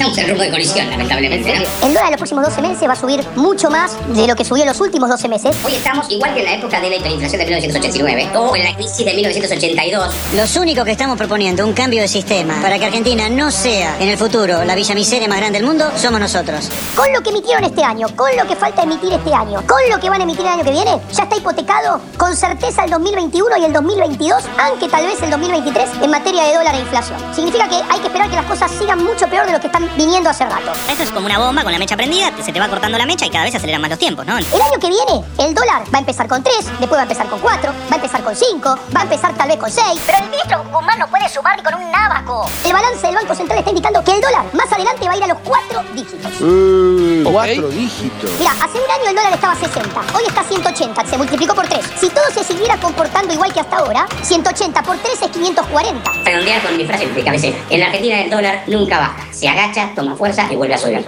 estamos en rumbo de colisión, lamentablemente, ¿no? El dólar en los próximos 12 meses va a subir mucho más de lo que subió en los últimos 12 meses. Hoy estamos igual que en la época de la hiperinflación de 1989 o en la crisis de 1982. Los únicos que estamos proponiendo un cambio de sistema para que Argentina no sea en el futuro la villa miseria más grande del mundo somos nosotros. Con lo que emitieron este año, con lo que falta emitir este año, con lo que van a emitir el año que viene, ya está hipotecado con certeza el 2021 y el 2022, aunque tal vez el 2023 en materia de dólar e inflación. Significa que hay que esperar que las cosas sigan mucho peor de lo que están viniendo hace rato. Esto es como una bomba con la mecha prendida, se te va cortando la mecha y cada vez se aceleran más los tiempos, ¿no? El año que viene, el dólar va a empezar con 3, después va a empezar con 4, va a empezar con 5, va a empezar tal vez con 6. Pero el ministro Guzmán no puede sumar ni con un nábaco. El balance del Banco Central está 4 dígitos. Cuatro dígitos. Mira, hace un año el dólar estaba a 60, hoy está a 180, se multiplicó por 3. Si todo se siguiera comportando igual que hasta ahora, 180 por 3 es 540. Redondear con mi frase de cabecera. En la Argentina el dólar nunca baja. Se agacha, toma fuerza y vuelve a subir.